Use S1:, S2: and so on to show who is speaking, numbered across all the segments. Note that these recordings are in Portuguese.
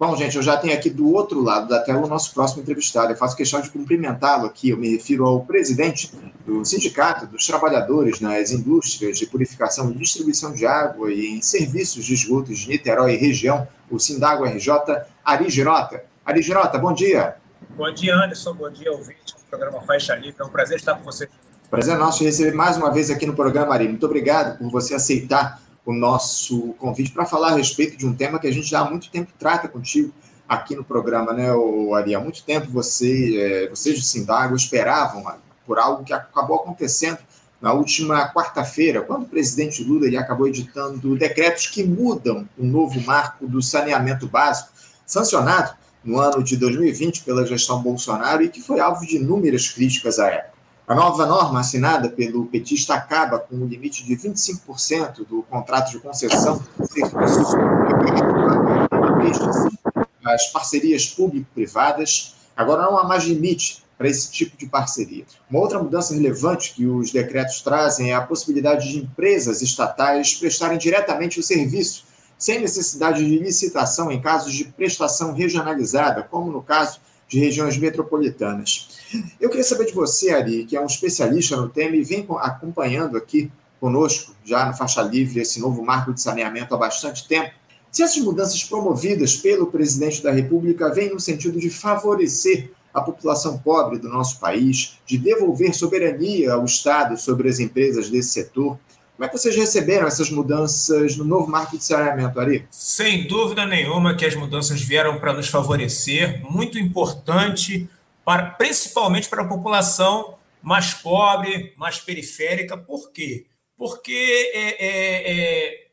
S1: Bom, gente, eu já tenho aqui do outro lado da tela o nosso próximo entrevistado. Eu faço questão de cumprimentá-lo aqui. Eu me refiro ao presidente do Sindicato dos Trabalhadores nas Indústrias de Purificação e Distribuição de Água e em Serviços de Esgotos de Niterói e região, o Sindago RJ, Ari Girota. Ari Girota, bom dia.
S2: Bom dia, Anderson. Bom dia, ouvinte do programa Faixa Livre. É um prazer estar com você.
S1: Prazer é nosso receber mais uma vez aqui no programa, Ari. Muito obrigado por você aceitar o nosso convite para falar a respeito de um tema que a gente já há muito tempo trata contigo aqui no programa, né, Ari? Há muito tempo você, é, vocês de Sindago esperavam por algo que acabou acontecendo na última quarta-feira, quando o presidente Lula ele acabou editando decretos que mudam o novo marco do saneamento básico, sancionado no ano de 2020 pela gestão Bolsonaro e que foi alvo de inúmeras críticas à época. A nova norma assinada pelo petista acaba com o limite de 25% do contrato de concessão de serviços as parcerias público-privadas. Agora não há mais limite para esse tipo de parceria. Uma outra mudança relevante que os decretos trazem é a possibilidade de empresas estatais prestarem diretamente o serviço, sem necessidade de licitação em casos de prestação regionalizada, como no caso de regiões metropolitanas. Eu queria saber de você, Ari, que é um especialista no tema e vem acompanhando aqui conosco, já no Faixa Livre, esse novo marco de saneamento há bastante tempo, se essas mudanças promovidas pelo presidente da República vêm no sentido de favorecer a população pobre do nosso país, de devolver soberania ao Estado sobre as empresas desse setor, como é que vocês receberam essas mudanças no novo marco de saneamento, Ari?
S2: Sem dúvida nenhuma que as mudanças vieram para nos favorecer, muito importante, para, principalmente para a população mais pobre, mais periférica. Por quê? Porque é, é, é,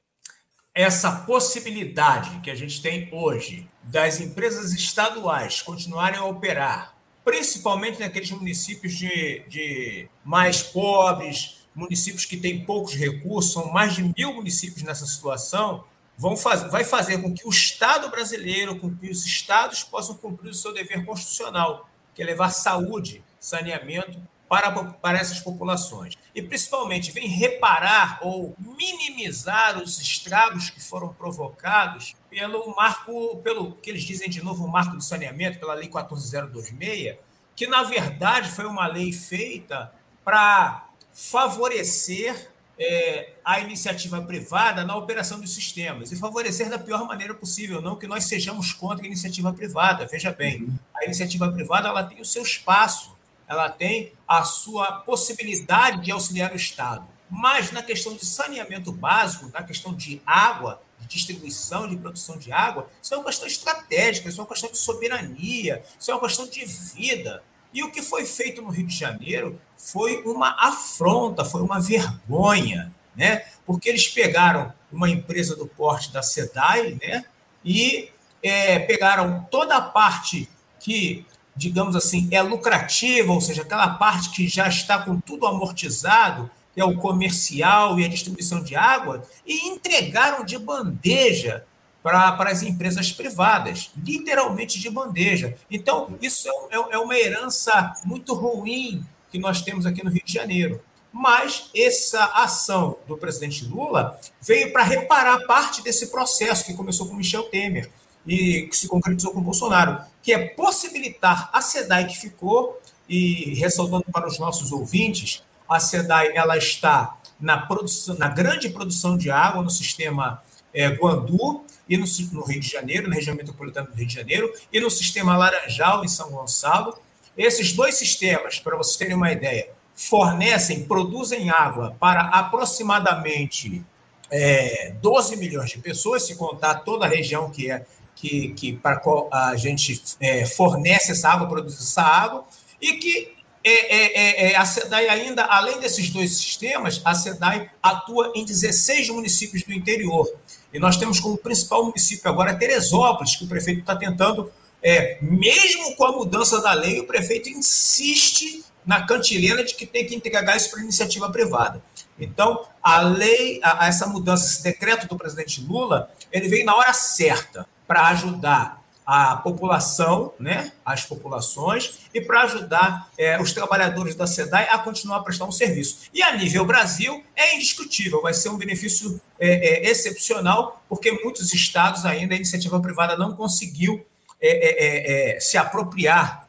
S2: essa possibilidade que a gente tem hoje das empresas estaduais continuarem a operar, principalmente naqueles municípios de, de mais pobres, municípios que têm poucos recursos, são mais de mil municípios nessa situação, vão faz, vai fazer com que o Estado brasileiro, com que os estados possam cumprir o seu dever constitucional, que é levar saúde, saneamento para, para essas populações. E, principalmente, vem reparar ou minimizar os estragos que foram provocados pelo marco, pelo que eles dizem de novo, o marco do saneamento, pela Lei 14026, que, na verdade, foi uma lei feita para favorecer é, a iniciativa privada na operação dos sistemas e favorecer da pior maneira possível, não que nós sejamos contra a iniciativa privada. Veja bem, a iniciativa privada ela tem o seu espaço, ela tem a sua possibilidade de auxiliar o Estado. Mas na questão de saneamento básico, na questão de água, de distribuição, de produção de água, isso é uma questão estratégica, isso é uma questão de soberania, isso é uma questão de vida. E o que foi feito no Rio de Janeiro foi uma afronta, foi uma vergonha, né? Porque eles pegaram uma empresa do porte da SEDAI, né? E é, pegaram toda a parte que, digamos assim, é lucrativa, ou seja, aquela parte que já está com tudo amortizado, que é o comercial e a distribuição de água, e entregaram de bandeja para as empresas privadas, literalmente de bandeja. Então, isso é, é, é uma herança muito ruim que nós temos aqui no Rio de Janeiro. Mas essa ação do presidente Lula veio para reparar parte desse processo que começou com Michel Temer e que se concretizou com Bolsonaro, que é possibilitar a SEDAI que ficou, e ressaltando para os nossos ouvintes, a SEDAI ela está na, produção, na grande produção de água no sistema é, Guandu, e no, no, Rio de Janeiro, na região metropolitana do Rio de Janeiro, e no sistema Laranjal, em São Gonçalo. Esses dois sistemas, para vocês terem uma ideia, fornecem, produzem água para aproximadamente é, 12 milhões de pessoas, se contar toda a região que é que, que para qual a gente é, fornece essa água, produz essa água, e que é, é, é, é a SEDAI ainda, além desses dois sistemas, a SEDAI atua em 16 municípios do interior. E nós temos como principal município agora Teresópolis, que o prefeito está tentando, é, mesmo com a mudança da lei, o prefeito insiste na cantilena de que tem que entregar isso para iniciativa privada. Então, a lei, a, a essa mudança, esse decreto do presidente Lula, ele veio na hora certa para ajudar a população, né, as populações, e para ajudar é, os trabalhadores da SEDAI a continuar a prestar um serviço. E a nível Brasil, é indiscutível, vai ser um benefício é, é, excepcional, porque muitos estados ainda a iniciativa privada não conseguiu é, é, se apropriar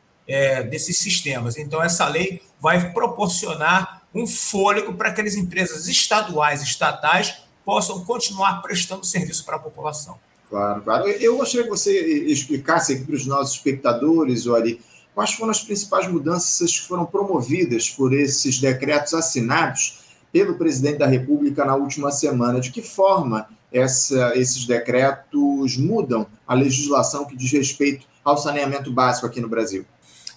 S2: desses sistemas. Então, essa lei vai proporcionar um fôlego para que as empresas estaduais estatais possam continuar prestando serviço para a população.
S1: Claro, claro. Eu gostaria que você explicasse aqui para os nossos espectadores, Ori, quais foram as principais mudanças que foram promovidas por esses decretos assinados pelo presidente da República na última semana. De que forma essa, esses decretos mudam a legislação que diz respeito ao saneamento básico aqui no Brasil?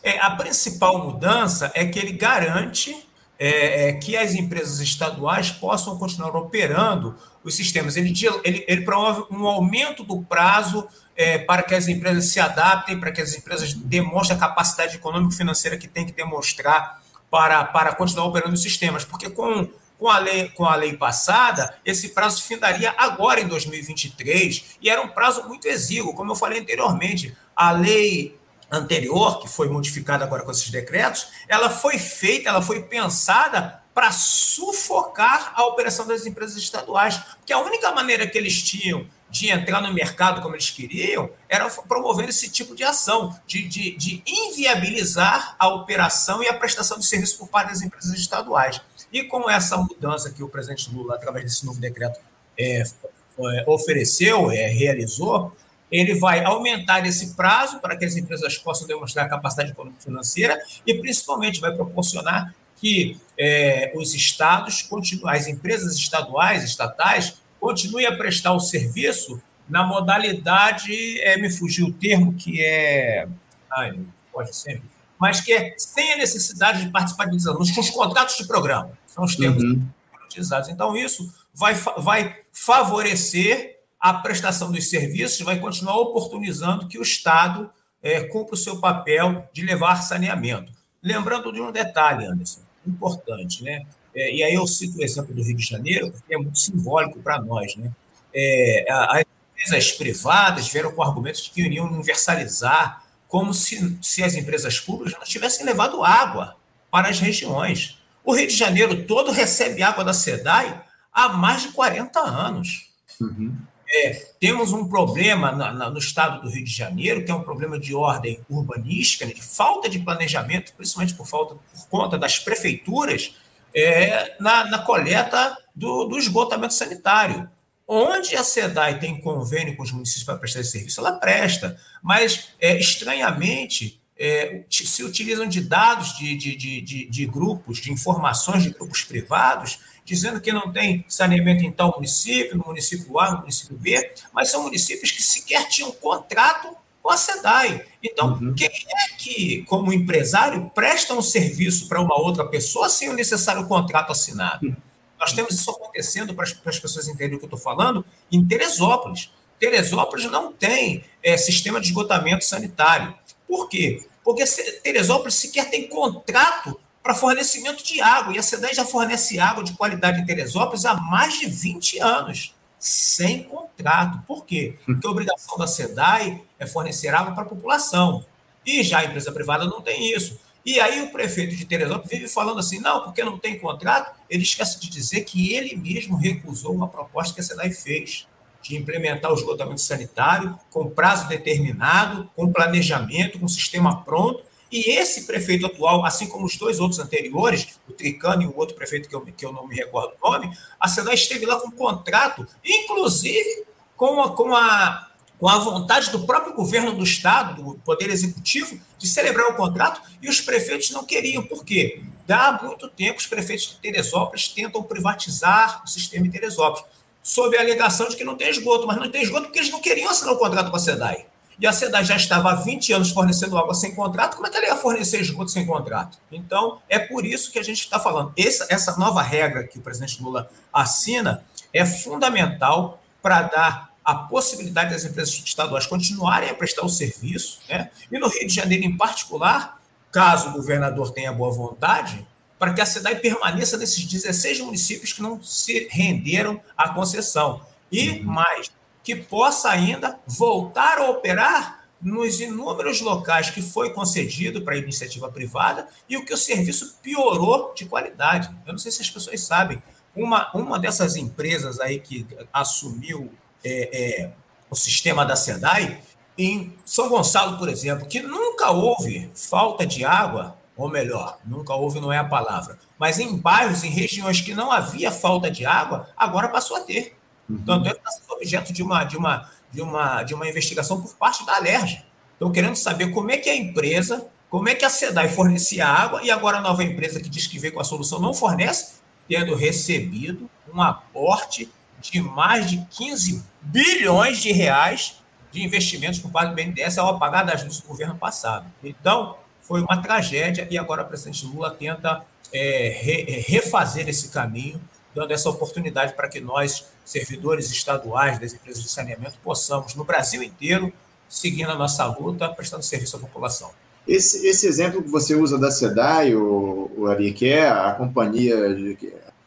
S2: É, a principal mudança é que ele garante é, é, que as empresas estaduais possam continuar operando os sistemas. Ele, ele, ele promove um aumento do prazo é, para que as empresas se adaptem, para que as empresas demonstrem a capacidade econômico-financeira que tem que demonstrar para, para continuar operando os sistemas. Porque com, com, a lei, com a lei passada, esse prazo findaria agora em 2023, e era um prazo muito exíguo, como eu falei anteriormente. A lei anterior, que foi modificada agora com esses decretos, ela foi feita, ela foi pensada para sufocar a operação das empresas estaduais, porque a única maneira que eles tinham de entrar no mercado como eles queriam era promovendo esse tipo de ação, de, de, de inviabilizar a operação e a prestação de serviço por parte das empresas estaduais. E com essa mudança que o presidente Lula, através desse novo decreto, é, é, ofereceu, é, realizou, ele vai aumentar esse prazo para que as empresas possam demonstrar capacidade financeira e, principalmente, vai proporcionar que é, os estados, as empresas estaduais, estatais, continuem a prestar o serviço na modalidade, é, me fugiu o termo que é. Ai, pode sempre. Mas que é sem a necessidade de participar de desalunos, com os contratos de programa. São os termos uhum. utilizados. Então, isso vai, vai favorecer a prestação dos serviços, vai continuar oportunizando que o Estado é, cumpra o seu papel de levar saneamento. Lembrando de um detalhe, Anderson importante, né? É, e aí eu cito o exemplo do Rio de Janeiro, porque é muito simbólico para nós, né? É, as empresas privadas vieram com argumentos de que iriam universalizar, como se, se as empresas públicas não tivessem levado água para as regiões. O Rio de Janeiro todo recebe água da SEDAI há mais de 40 anos. Uhum. É, temos um problema na, na, no estado do Rio de Janeiro, que é um problema de ordem urbanística, né, de falta de planejamento, principalmente por falta por conta das prefeituras, é, na, na, coleta do, do, esgotamento sanitário. Onde a SEDAI tem convênio com os municípios para prestar esse serviço, ela presta, mas é, estranhamente é, se utilizam de dados de, de, de, de, grupos, de informações de grupos privados, dizendo que não tem saneamento em tal município, no município A, no município B, mas são municípios que sequer tinham contrato com a SEDAI. Então, uhum. quem é que, como empresário, presta um serviço para uma outra pessoa sem o necessário contrato assinado? Uhum. Nós temos isso acontecendo, para as, para as pessoas entenderem o que eu estou falando, em Teresópolis. Teresópolis não tem é, sistema de esgotamento sanitário. Por quê? Porque Teresópolis sequer tem contrato para fornecimento de água. E a SEDAI já fornece água de qualidade em Teresópolis há mais de 20 anos, sem contrato. Por quê? Porque a obrigação da SEDAI é fornecer água para a população. E já a empresa privada não tem isso. E aí o prefeito de Teresópolis vive falando assim, não, porque não tem contrato, ele esquece de dizer que ele mesmo recusou uma proposta que a SEDAI fez de implementar o esgotamento sanitário com prazo determinado, com planejamento, com sistema pronto. E esse prefeito atual, assim como os dois outros anteriores, o Tricano e o outro prefeito que eu, que eu não me recordo o nome, a SEDAI esteve lá com um contrato, inclusive com a, com, a, com a vontade do próprio governo do Estado, do Poder Executivo, de celebrar o contrato, e os prefeitos não queriam. Por quê? Dá muito tempo os prefeitos de Teresópolis tentam privatizar o sistema de Teresópolis sob a alegação de que não tem esgoto, mas não tem esgoto porque eles não queriam assinar o contrato com a SEDAI. E a SEDAI já estava há 20 anos fornecendo água sem contrato, como é que ela ia fornecer esgoto sem contrato? Então, é por isso que a gente está falando. Essa, essa nova regra que o presidente Lula assina é fundamental para dar a possibilidade das empresas estaduais continuarem a prestar o serviço, né? e no Rio de Janeiro em particular, caso o governador tenha boa vontade, para que a cidade permaneça nesses 16 municípios que não se renderam à concessão. E uhum. mais, que possa ainda voltar a operar nos inúmeros locais que foi concedido para a iniciativa privada e o que o serviço piorou de qualidade. Eu não sei se as pessoas sabem. Uma, uma dessas empresas aí que assumiu é, é, o sistema da SEDAI, em São Gonçalo, por exemplo, que nunca houve falta de água, ou melhor, nunca houve não é a palavra, mas em bairros, em regiões que não havia falta de água, agora passou a ter. Uhum. Tanto é que está objeto de uma, de, uma, de, uma, de uma investigação por parte da Alerj. Estão querendo saber como é que a empresa, como é que a SEDAI fornecia água e agora a nova empresa que diz que veio com a solução não fornece, tendo recebido um aporte de mais de 15 bilhões de reais de investimentos por parte do BNDES ao apagar das luzes do governo passado. Então, foi uma tragédia e agora o presidente Lula tenta é, re, refazer esse caminho, dando essa oportunidade para que nós, servidores estaduais das empresas de saneamento, possamos, no Brasil inteiro, seguir a nossa luta, prestando serviço à população.
S1: Esse, esse exemplo que você usa da SEDAI, o, o Ari, que é a companhia,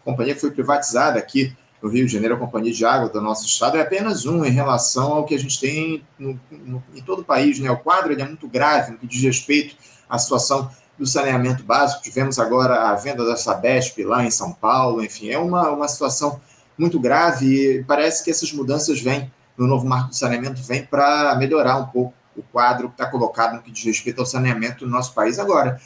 S1: a companhia que foi privatizada aqui no Rio de Janeiro, a Companhia de Água do nosso estado, é apenas um em relação ao que a gente tem no, no, em todo o país. Né? O quadro é muito grave no que diz respeito à situação do saneamento básico. Tivemos agora a venda da Sabesp lá em São Paulo, enfim, é uma, uma situação muito grave e parece que essas mudanças vêm no novo marco do saneamento, vêm para melhorar um pouco o quadro que está colocado no que diz respeito ao saneamento no nosso país. Agora,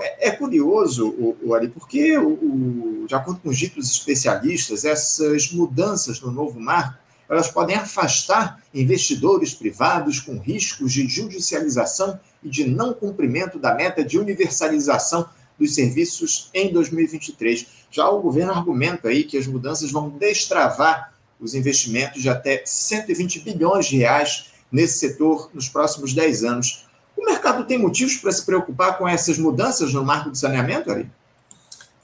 S1: é, é curioso, o, o porque, o, o, de acordo com os ditos especialistas, essas mudanças no novo marco elas podem afastar investidores privados com riscos de judicialização e de não cumprimento da meta de universalização dos serviços em 2023. Já o governo argumenta aí que as mudanças vão destravar os investimentos de até 120 bilhões de reais nesse setor nos próximos 10 anos. O mercado tem motivos para se preocupar com essas mudanças no marco do saneamento, Ari?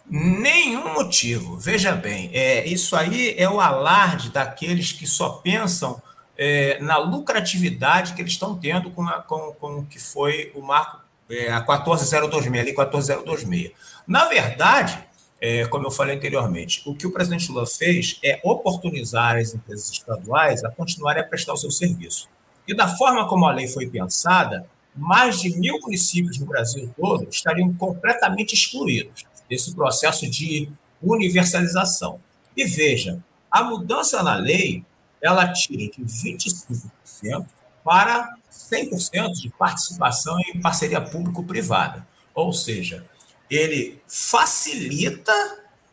S2: Nenhum motivo. Veja bem, é, isso aí é o alarde daqueles que só pensam é, na lucratividade que eles estão tendo com, a, com, com o que foi o marco é, a 14026, ali 14026. Na verdade, é, como eu falei anteriormente, o que o presidente Lula fez é oportunizar as empresas estaduais a continuarem a prestar o seu serviço. E da forma como a lei foi pensada, mais de mil municípios no Brasil todo estariam completamente excluídos desse processo de universalização. E veja, a mudança na lei, ela tira de 25% para 100% de participação em parceria público-privada. Ou seja, ele facilita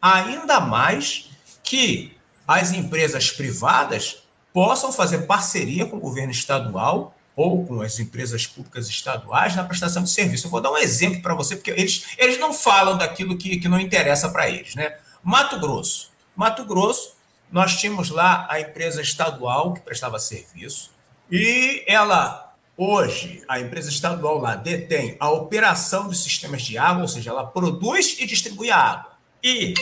S2: ainda mais que as empresas privadas possam fazer parceria com o governo estadual ou com as empresas públicas estaduais na prestação de serviço. Eu vou dar um exemplo para você, porque eles, eles não falam daquilo que, que não interessa para eles. Né? Mato Grosso. Mato Grosso, nós tínhamos lá a empresa estadual que prestava serviço, e ela, hoje, a empresa estadual lá detém a operação dos sistemas de água, ou seja, ela produz e distribui a água. E.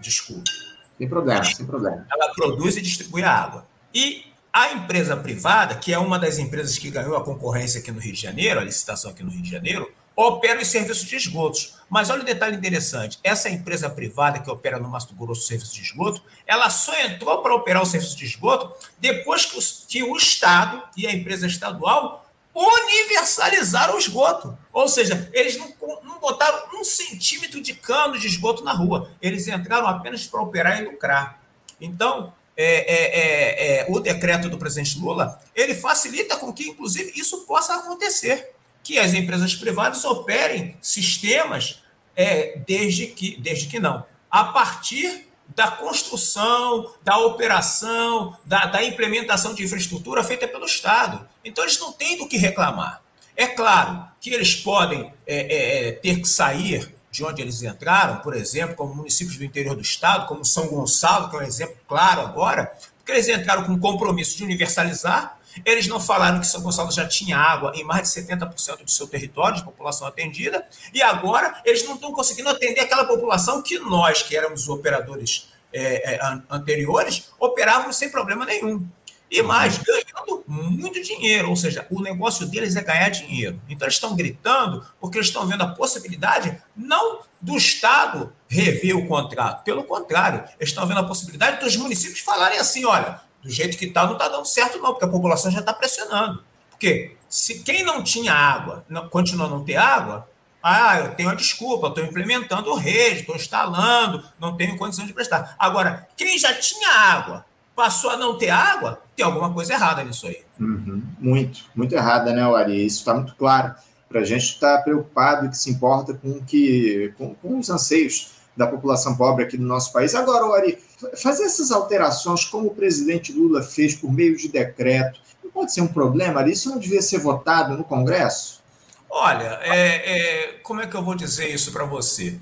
S2: Desculpe
S1: sem problema, sem problema.
S2: Ela produz e distribui a água. E a empresa privada, que é uma das empresas que ganhou a concorrência aqui no Rio de Janeiro, a licitação aqui no Rio de Janeiro, opera os serviços de esgotos. Mas olha o um detalhe interessante: essa empresa privada que opera no Mato Grosso serviço de esgoto, ela só entrou para operar o serviço de esgoto depois que o, que o Estado e a empresa estadual universalizaram o esgoto. Ou seja, eles não, não botaram um centímetro de cano de esgoto na rua. Eles entraram apenas para operar e lucrar. Então, é, é, é, é, o decreto do presidente Lula, ele facilita com que, inclusive, isso possa acontecer. Que as empresas privadas operem sistemas é, desde, que, desde que não. A partir da construção, da operação, da, da, implementação de infraestrutura feita pelo Estado. Então, eles não têm do que reclamar. É claro que eles podem é, é, é, ter que sair de onde eles entraram, por exemplo, como municípios do interior do Estado, como São Gonçalo, que é um exemplo claro agora, porque eles entraram com o compromisso de universalizar, eles não falaram que São Gonçalo já tinha água em mais de 70% do seu território de população atendida, e agora eles não estão conseguindo atender aquela população que nós, que éramos operadores é, é, anteriores, operávamos sem problema nenhum. E mais, ganhando muito dinheiro, ou seja, o negócio deles é ganhar dinheiro. Então eles estão gritando porque eles estão vendo a possibilidade não do Estado rever o contrato, pelo contrário, eles estão vendo a possibilidade dos municípios falarem assim: olha, do jeito que está, não está dando certo, não, porque a população já está pressionando. Porque se quem não tinha água não, continua a não ter água, ah, eu tenho a desculpa, estou implementando rede, estou instalando, não tenho condição de prestar. Agora, quem já tinha água, passou a não ter água, tem alguma coisa errada nisso aí.
S1: Uhum. Muito, muito errada, né, Ari? Isso está muito claro para a gente estar tá preocupado e que se importa com, que, com, com os anseios da população pobre aqui do nosso país. Agora, Ari, fazer essas alterações como o presidente Lula fez por meio de decreto, não pode ser um problema? Isso não devia ser votado no Congresso?
S2: Olha, é, é, como é que eu vou dizer isso para você?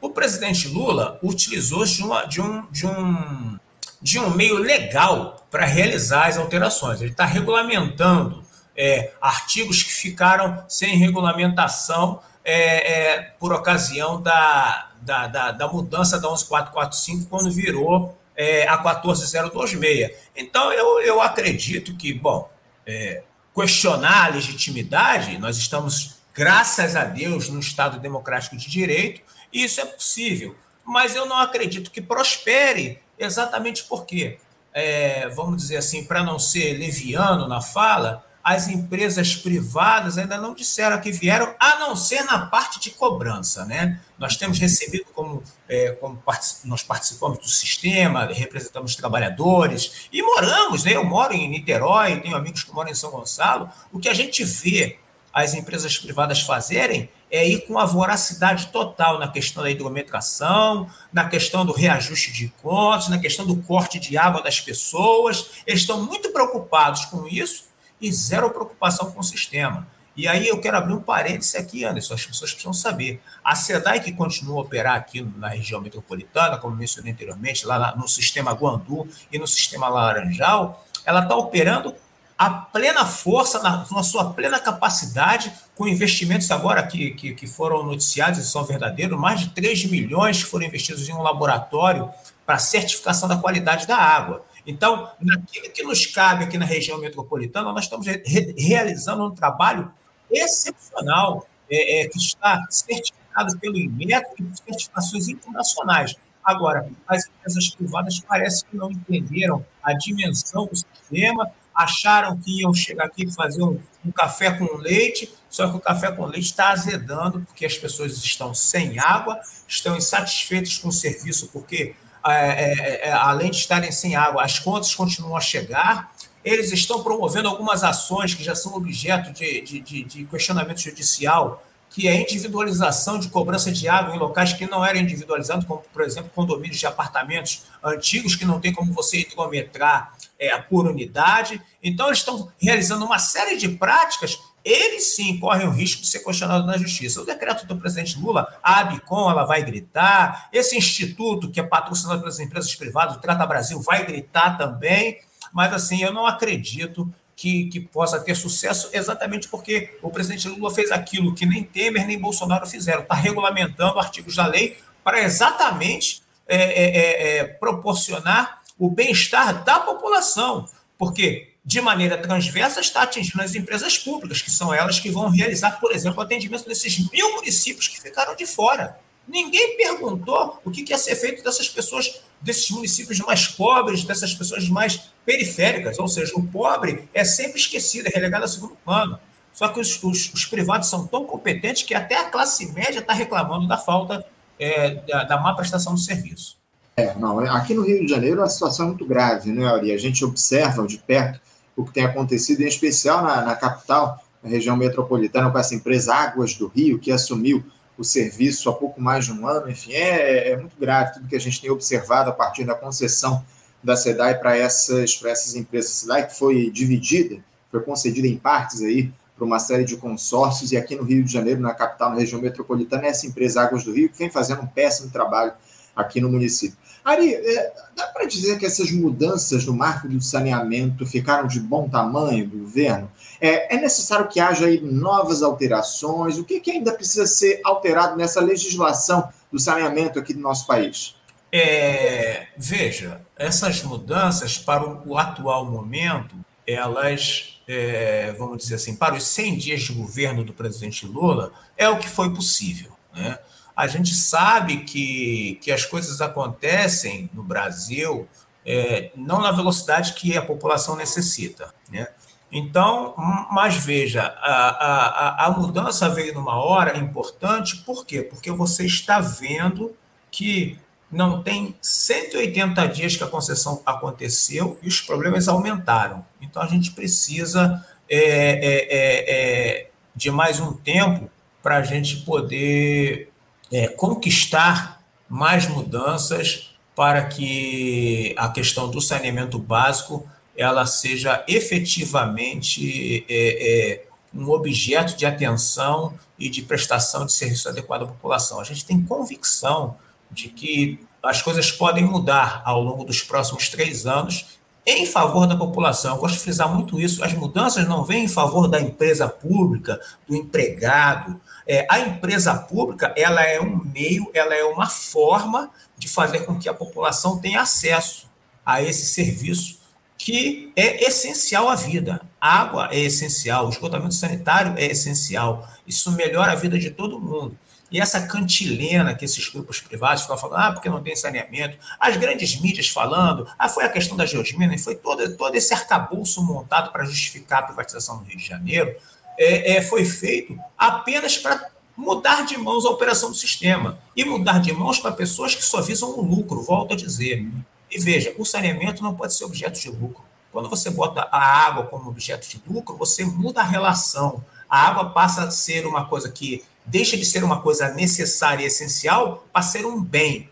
S2: O presidente Lula utilizou de, uma, de, um, de, um, de um meio legal para realizar as alterações. Ele está regulamentando é, artigos que ficaram sem regulamentação é, é, por ocasião da, da, da, da, mudança da 11445, quando virou é, a 14026. Então, eu, eu acredito que, bom, é, questionar a legitimidade, nós estamos, graças a Deus, no Estado democrático de direito, e isso é possível. Mas eu não acredito que prospere exatamente porque, é, vamos dizer assim, para não ser leviano na fala, as empresas privadas ainda não disseram que vieram, a não ser na parte de cobrança. Né? Nós temos recebido, como, é, como nós participamos do sistema, representamos trabalhadores e moramos, né? eu moro em Niterói, tenho amigos que moram em São Gonçalo. O que a gente vê as empresas privadas fazerem é ir com a voracidade total na questão da hidrometração, na questão do reajuste de contas, na questão do corte de água das pessoas. Eles estão muito preocupados com isso e zero preocupação com o sistema. E aí eu quero abrir um parêntese aqui, Anderson, as pessoas precisam saber. A SEDAI, que continua a operar aqui na região metropolitana, como mencionei anteriormente, lá no sistema Guandu e no sistema Laranjal, ela está operando a plena força, na, na, sua plena capacidade, com investimentos agora que, que, que foram noticiados e são verdadeiros, mais de 3 milhões foram investidos em um laboratório para certificação da qualidade da água. Então, naquilo que nos cabe aqui na região metropolitana, nós estamos re realizando um trabalho excepcional, é, é, que está certificado pelo INMET e por certificações internacionais. Agora, as empresas privadas parecem que não entenderam a dimensão do sistema, acharam que iam chegar aqui e fazer um, um, café com leite, só que o café com leite está azedando, porque as pessoas estão sem água, estão insatisfeitas com o serviço, porque é, é, é, além de estarem sem água, as contas continuam a chegar. Eles estão promovendo algumas ações que já são objeto de, de, de, de questionamento judicial, que é a individualização de cobrança de água em locais que não eram individualizados, como, por exemplo, condomínios de apartamentos antigos, que não tem como você hidrometrar é, por unidade. Então, eles estão realizando uma série de práticas ele sim corre o risco de ser questionado na justiça. O decreto do presidente Lula, a Abicom, ela vai gritar, esse instituto que é patrocinado pelas empresas privadas, o Trata Brasil, vai gritar também, mas assim, eu não acredito que, que possa ter sucesso exatamente porque o presidente Lula fez aquilo que nem Temer nem Bolsonaro fizeram, está regulamentando artigos da lei para exatamente é, é, é, é proporcionar o bem-estar da população, porque de maneira transversa, está atingindo as empresas públicas, que são elas que vão realizar, por exemplo, o atendimento desses mil municípios que ficaram de fora. Ninguém perguntou o que ia ser feito dessas pessoas, desses municípios mais pobres, dessas pessoas mais periféricas. Ou seja, o pobre é sempre esquecido, é relegado a segundo plano. Só que os, os, os privados são tão competentes que até a classe média está reclamando da falta é, da, da má prestação do serviço.
S1: É, não, aqui no Rio de Janeiro a situação é muito grave, né, Ari? A gente observa de perto o que tem acontecido, em especial na, na capital, na região metropolitana, com essa empresa Águas do Rio, que assumiu o serviço há pouco mais de um ano. Enfim, é, é muito grave tudo que a gente tem observado a partir da concessão da SEDAI para essas, essas empresas. A SEDAI que foi dividida, foi concedida em partes aí para uma série de consórcios, e aqui no Rio de Janeiro, na capital, na região metropolitana, é essa empresa Águas do Rio, que vem fazendo um péssimo trabalho aqui no município. Ari, é, dá para dizer que essas mudanças no marco do saneamento ficaram de bom tamanho do governo? É, é necessário que haja novas alterações? O que, que, ainda precisa ser alterado nessa legislação do saneamento aqui do nosso país?
S2: É, veja, essas mudanças para o atual momento, elas, é, vamos dizer assim, para os 100 dias de governo do presidente Lula, é o que foi possível. Né? A gente sabe que, que as coisas acontecem no Brasil é, não na velocidade que a população necessita. Né? Então, mas veja, a, a, a mudança veio numa hora importante, por quê? Porque você está vendo que não tem 180 dias que a concessão aconteceu e os problemas aumentaram. Então, a gente precisa é, é, é, é de mais um tempo para a gente poder é, conquistar mais mudanças para que a questão do saneamento básico ela seja efetivamente é, é, um objeto de atenção e de prestação de serviço adequado à população. A gente tem convicção de que as coisas podem mudar ao longo dos próximos três anos em favor da população. Eu gosto de frisar muito isso. As mudanças não vêm em favor da empresa pública, do empregado. É, a empresa pública ela é um meio, ela é uma forma de fazer com que a população tenha acesso a esse serviço que é essencial à vida. Água é essencial, o esgotamento sanitário é essencial. Isso melhora a vida de todo mundo. E essa cantilena que esses grupos privados ficam falando, ah, porque não tem saneamento, as grandes mídias falando, ah, foi a questão da geosmina, foi todo, todo esse arcabouço montado para justificar a privatização do Rio de Janeiro, é, é foi feito apenas para mudar de mãos a operação do sistema. E mudar de mãos para pessoas que só visam o lucro, volto a dizer. E veja, o saneamento não pode ser objeto de lucro. Quando você bota a água como objeto de lucro, você muda a relação. A água passa a ser uma coisa que deixa de ser uma coisa necessária e essencial para ser um bem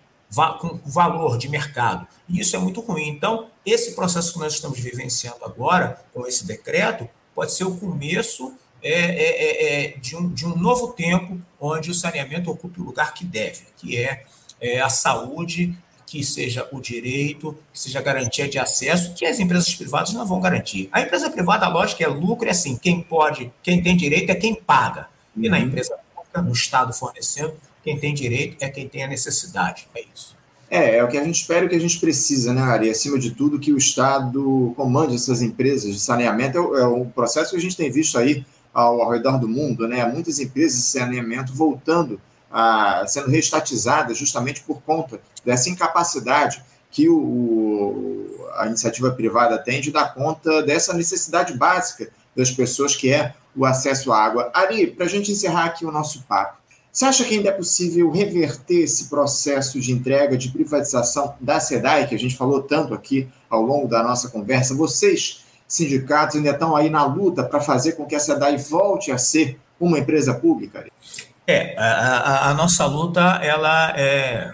S2: com valor de mercado. E isso é muito ruim. Então, esse processo que nós estamos vivenciando agora, com esse decreto, pode ser o começo é, é, é, é de, um, de um novo tempo onde o saneamento ocupe o lugar que deve, que é, é a saúde que seja o direito, que seja a garantia de acesso, que as empresas privadas não vão garantir. A empresa privada, a lógica é lucro, é assim, quem pode, quem tem direito é quem paga. E na uhum. empresa pública, no Estado fornecendo, quem tem direito é quem tem a necessidade. É isso.
S1: É, é o que a gente espera e o que a gente precisa, né, Ari? Acima de tudo, que o Estado comande essas empresas de saneamento. É, é um processo que a gente tem visto aí ao, ao redor do mundo, né? Muitas empresas de saneamento voltando a, sendo reestatizadas justamente por conta dessa incapacidade que o, a iniciativa privada tem de dar conta dessa necessidade básica das pessoas, que é o acesso à água. Ari, para a gente encerrar aqui o nosso papo, você acha que ainda é possível reverter esse processo de entrega, de privatização da SEDAI, que a gente falou tanto aqui ao longo da nossa conversa? Vocês, sindicatos, ainda estão aí na luta para fazer com que a SEDAI volte a ser uma empresa pública? Ari?
S2: É, a, a, a, nossa luta, ela é,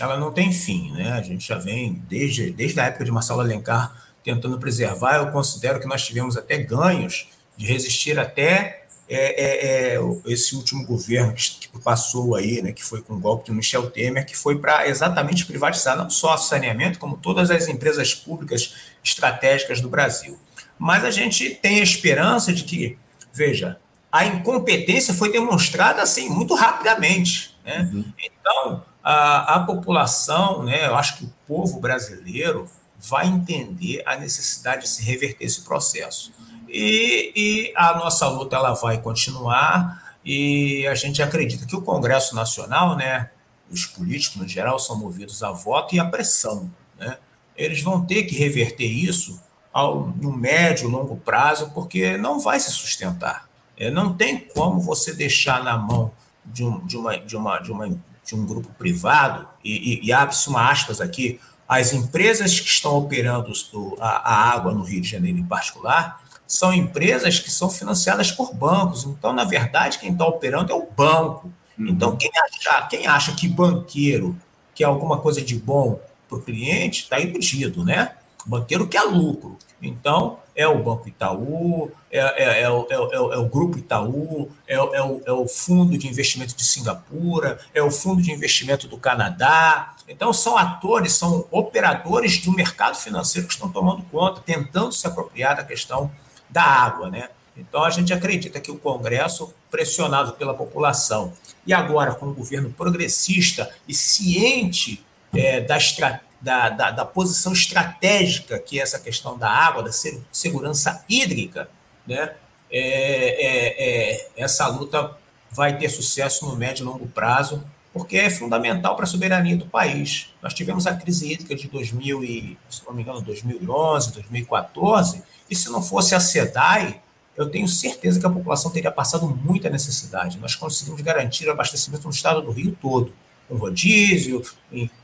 S2: ela não tem fim, né? A gente já vem desde, desde a época de Marcelo Alencar tentando preservar. Eu considero que nós tivemos até ganhos de resistir até é, é, é esse último governo que, que, passou aí, né? Que foi com o golpe de Michel Temer, que foi para exatamente privatizar não só o saneamento, como todas as empresas públicas estratégicas do Brasil. Mas a gente tem a esperança de que, veja, a incompetência foi demonstrada assim muito rapidamente. Né? Uhum. Então, a, a população, né, eu acho que o povo brasileiro vai entender a necessidade de se reverter esse processo. E, e a nossa luta ela vai continuar e a gente acredita que o Congresso Nacional, né, os políticos no geral são movidos a voto e a pressão. Né? Eles vão ter que reverter isso ao, no médio, longo prazo, porque não vai se sustentar. É, não tem como você deixar na mão de, um, de, uma, de, uma, de, uma, de um grupo privado, e, e, e abre-se uma aspas aqui, as empresas que estão operando a, a água no Rio de Janeiro em particular, são empresas que são financiadas por bancos. Então, na verdade, quem está operando é o banco. Uhum. Então, quem acha, quem acha que banqueiro quer alguma coisa de bom para o cliente, está iludido, né? Banqueiro quer lucro. Então, é o Banco Itaú, é, é, é, o, é, o, é o Grupo Itaú, é, o, é o Fundo de Investimento de Singapura, é o Fundo de Investimento do Canadá. Então, são atores, são operadores do mercado financeiro que estão tomando conta, tentando se apropriar da questão da água. Né? Então, a gente acredita que o Congresso, pressionado pela população, e agora com o governo progressista e ciente é, da estratégia, da, da, da, posição estratégica que é essa questão da água, da segurança hídrica, né? É, é, é, essa luta vai ter sucesso no médio e longo prazo porque é fundamental para a soberania do país. Nós tivemos a crise hídrica de 2000 e, se não me engano, 2011, 2014, e se não fosse a SEDAI, eu tenho certeza que a população teria passado muita necessidade. Nós conseguimos garantir o abastecimento no estado do Rio todo, com rodízio,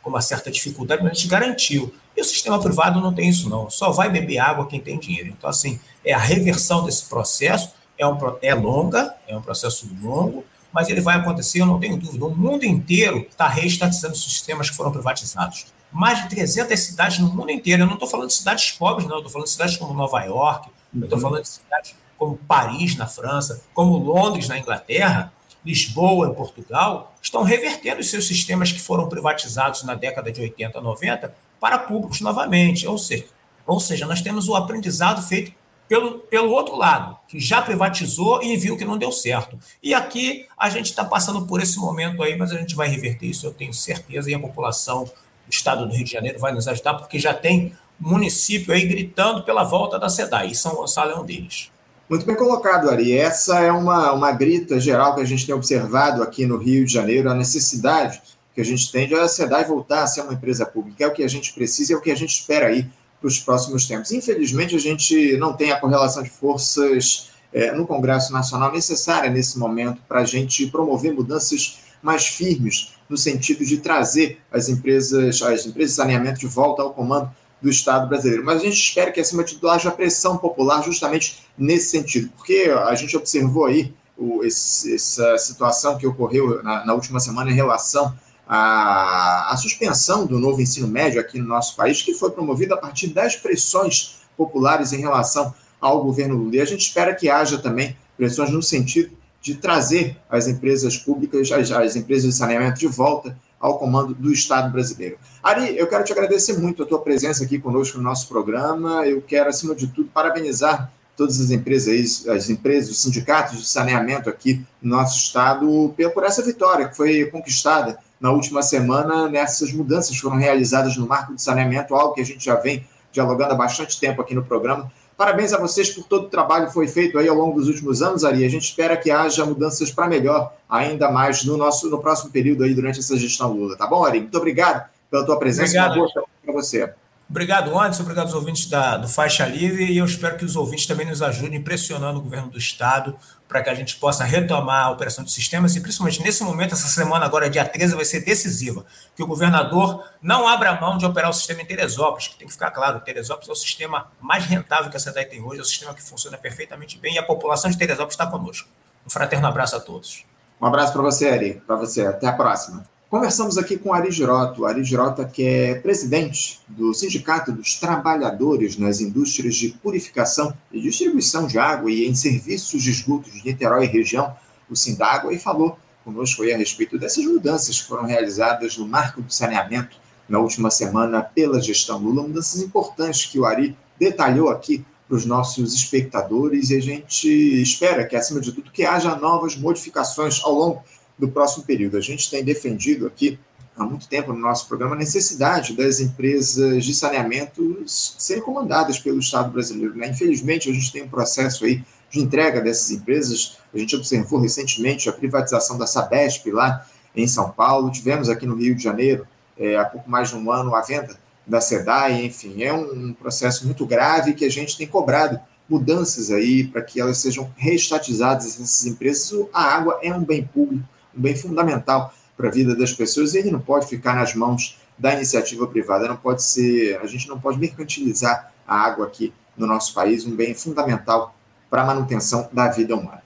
S2: com uma certa dificuldade, mas a gente garantiu. E o sistema privado não tem isso, não. Só vai beber água quem tem dinheiro. Então, assim, é a reversão desse processo, é, um, é longa, é um processo longo, mas ele vai acontecer, eu não tenho dúvida. O mundo inteiro está reestatizando os sistemas que foram privatizados. Mais de 300 cidades no mundo inteiro. Eu não estou falando de cidades pobres, não. Estou falando de cidades como Nova York, eu estou uhum. falando de cidades como Paris, na França, como Londres, na Inglaterra, Lisboa, em Portugal, estão revertendo seus sistemas que foram privatizados na década de 80, 90 para públicos novamente. Ou seja, ou seja nós temos o aprendizado feito pelo, pelo outro lado, que já privatizou e viu que não deu certo. E aqui a gente está passando por esse momento aí, mas a gente vai reverter isso, eu tenho certeza, e a população do estado do Rio de Janeiro vai nos ajudar, porque já tem município aí gritando pela volta da SEDAI, e São Gonçalo é um deles.
S1: Muito bem colocado, Ari. Essa é uma, uma grita geral que a gente tem observado aqui no Rio de Janeiro, a necessidade que a gente tem de a SEDAI voltar a ser uma empresa pública. É o que a gente precisa, é o que a gente espera aí para os próximos tempos. Infelizmente, a gente não tem a correlação de forças é, no Congresso Nacional necessária nesse momento para a gente promover mudanças mais firmes no sentido de trazer as empresas, as empresas de saneamento de volta ao comando do Estado brasileiro. Mas a gente espera que, acima de tudo, haja pressão popular justamente nesse sentido, porque a gente observou aí o, esse, essa situação que ocorreu na, na última semana em relação a, a suspensão do novo ensino médio aqui no nosso país, que foi promovida a partir das pressões populares em relação ao governo Lula. E a gente espera que haja também pressões no sentido de trazer as empresas públicas, as, as empresas de saneamento de volta ao comando do Estado brasileiro. Ari, eu quero te agradecer muito a tua presença aqui conosco no nosso programa. Eu quero, acima de tudo, parabenizar todas as empresas, as empresas, os sindicatos de saneamento aqui no nosso estado por essa vitória que foi conquistada na última semana nessas mudanças que foram realizadas no marco de saneamento, algo que a gente já vem dialogando há bastante tempo aqui no programa. Parabéns a vocês por todo o trabalho que foi feito aí ao longo dos últimos anos, Ari. A gente espera que haja mudanças para melhor ainda mais no nosso no próximo período aí durante essa gestão Lula, tá bom, Ari? Muito obrigado pela tua presença.
S2: Obrigado. Uma boa para você. Obrigado, Anderson. Obrigado aos ouvintes da, do Faixa Livre. E eu espero que os ouvintes também nos ajudem pressionando o governo do Estado para que a gente possa retomar a operação de sistemas. E principalmente nesse momento, essa semana, agora, dia 13, vai ser decisiva. Que o governador não abra mão de operar o sistema em Teresópolis, que tem que ficar claro: Teresópolis é o sistema mais rentável que a cidade tem hoje, é o sistema que funciona perfeitamente bem e a população de Teresópolis está conosco. Um fraterno abraço a todos.
S1: Um abraço para você, Ari. Para você. Até a próxima. Conversamos aqui com Ari Girota, Ari Girota que é presidente do Sindicato dos Trabalhadores nas Indústrias de Purificação e Distribuição de Água e em Serviços de Esgoto de Niterói e região, o Sindágua, e falou conosco aí a respeito dessas mudanças que foram realizadas no marco do saneamento na última semana pela gestão Lula, mudanças importantes que o Ari detalhou aqui para os nossos espectadores e a gente espera que, acima de tudo, que haja novas modificações ao longo do próximo período. A gente tem defendido aqui há muito tempo no nosso programa a necessidade das empresas de saneamento serem comandadas pelo Estado brasileiro. Né? Infelizmente, a gente tem um processo aí de entrega dessas empresas. A gente observou recentemente a privatização da Sabesp lá em São Paulo. Tivemos aqui no Rio de Janeiro, é, há pouco mais de um ano, a venda da SEDAI. Enfim, é um processo muito grave que a gente tem cobrado mudanças aí para que elas sejam reestatizadas, essas empresas. A água é um bem público um bem fundamental para a vida das pessoas e ele não pode ficar nas mãos da iniciativa privada. Não pode ser, a gente não pode mercantilizar a água aqui no nosso país, um bem fundamental para a manutenção da vida humana.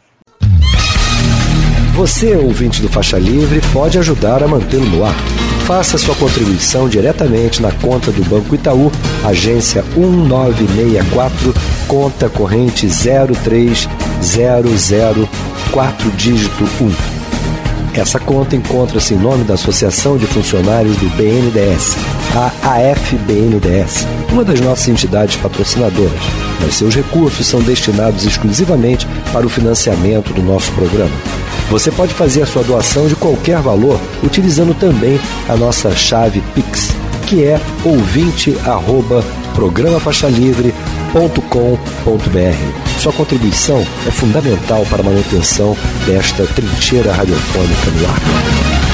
S3: Você, ouvinte do Faixa Livre, pode ajudar a mantê-lo no ar. Faça sua contribuição diretamente na conta do Banco Itaú, agência 1964, conta corrente 03004 dígito 1. Essa conta encontra-se em nome da Associação de Funcionários do BNDES, a AFBNDES, uma das nossas entidades patrocinadoras, mas seus recursos são destinados exclusivamente para o financiamento do nosso programa. Você pode fazer a sua doação de qualquer valor utilizando também a nossa chave Pix, que é ouvinte@programafaixalivre.com.br. Sua contribuição é fundamental para a manutenção desta trincheira radiofônica no ar.